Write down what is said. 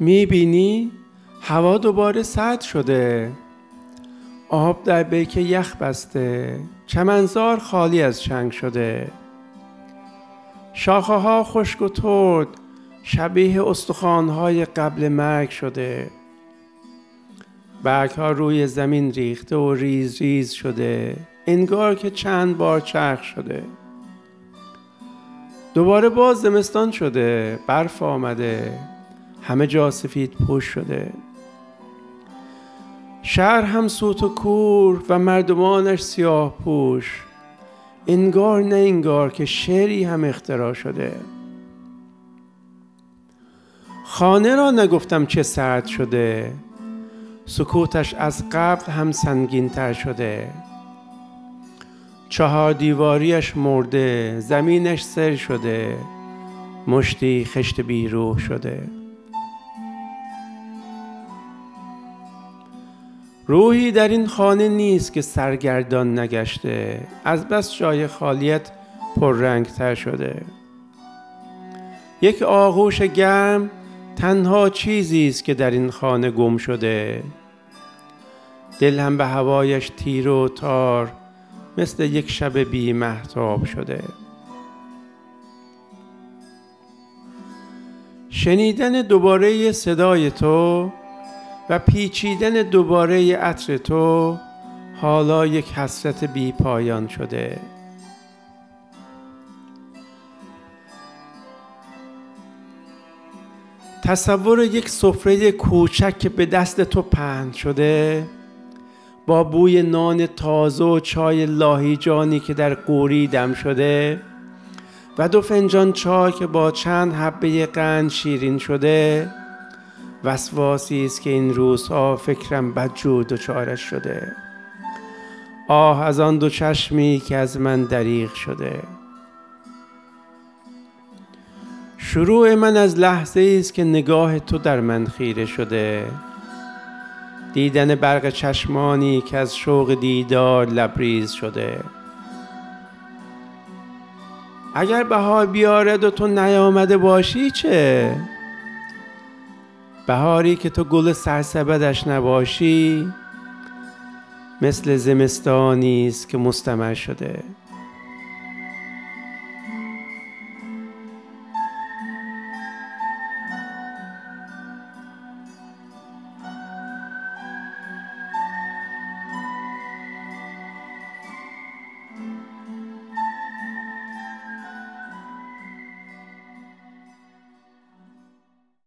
می‌بینی؟ هوا دوباره سرد شده. آب در بیکه یخ بسته. چمنزار خالی از چنگ شده. شاخه ها خشک و ترد. شبیه های قبل مرگ شده. برگ ها روی زمین ریخته و ریز ریز شده. انگار که چند بار چرخ شده. دوباره باز زمستان شده. برف آمده. همه جا سفید پوش شده. شهر هم سوت و کور و مردمانش سیاه پوش. انگار نه انگار که شعری هم اختراع شده. خانه را نگفتم چه سرد شده. سکوتش از قبل هم سنگین تر شده. چهار دیواریش مرده زمینش سر شده. مشتی خشت بیروح شده. روحی در این خانه نیست که سرگردان نگشته. از بس جای خالیت تر شده. یک آغوش گرم تنها چیزی است که در این خانه گم شده. دل هم به هوایش تیر و تار مثل یک شب بی محتاب شده. شنیدن دوباره صدای تو و پیچیدن دوباره عطر تو حالا یک حسرت بی پایان شده. تصور یک سفره کوچک به دست تو پهن شده با بوی نان تازه و چای لاهیجانی که در قوری دم شده و دو فنجان چای که با چند حبه قند شیرین شده وسواسی است که این روزها فکرم بدجور دچارش شده. آه از آن دو چشمی که از من دریغ شده. شروع من از لحظه است که نگاه تو در من خیره شده. دیدن برق چشمانی که از شوق دیدار لبریز شده. اگر بهار بیارد و تو نیامده باشی چه؟ بهاری که تو گل سرسبدش نباشی مثل زمستانی است که مستمر شده.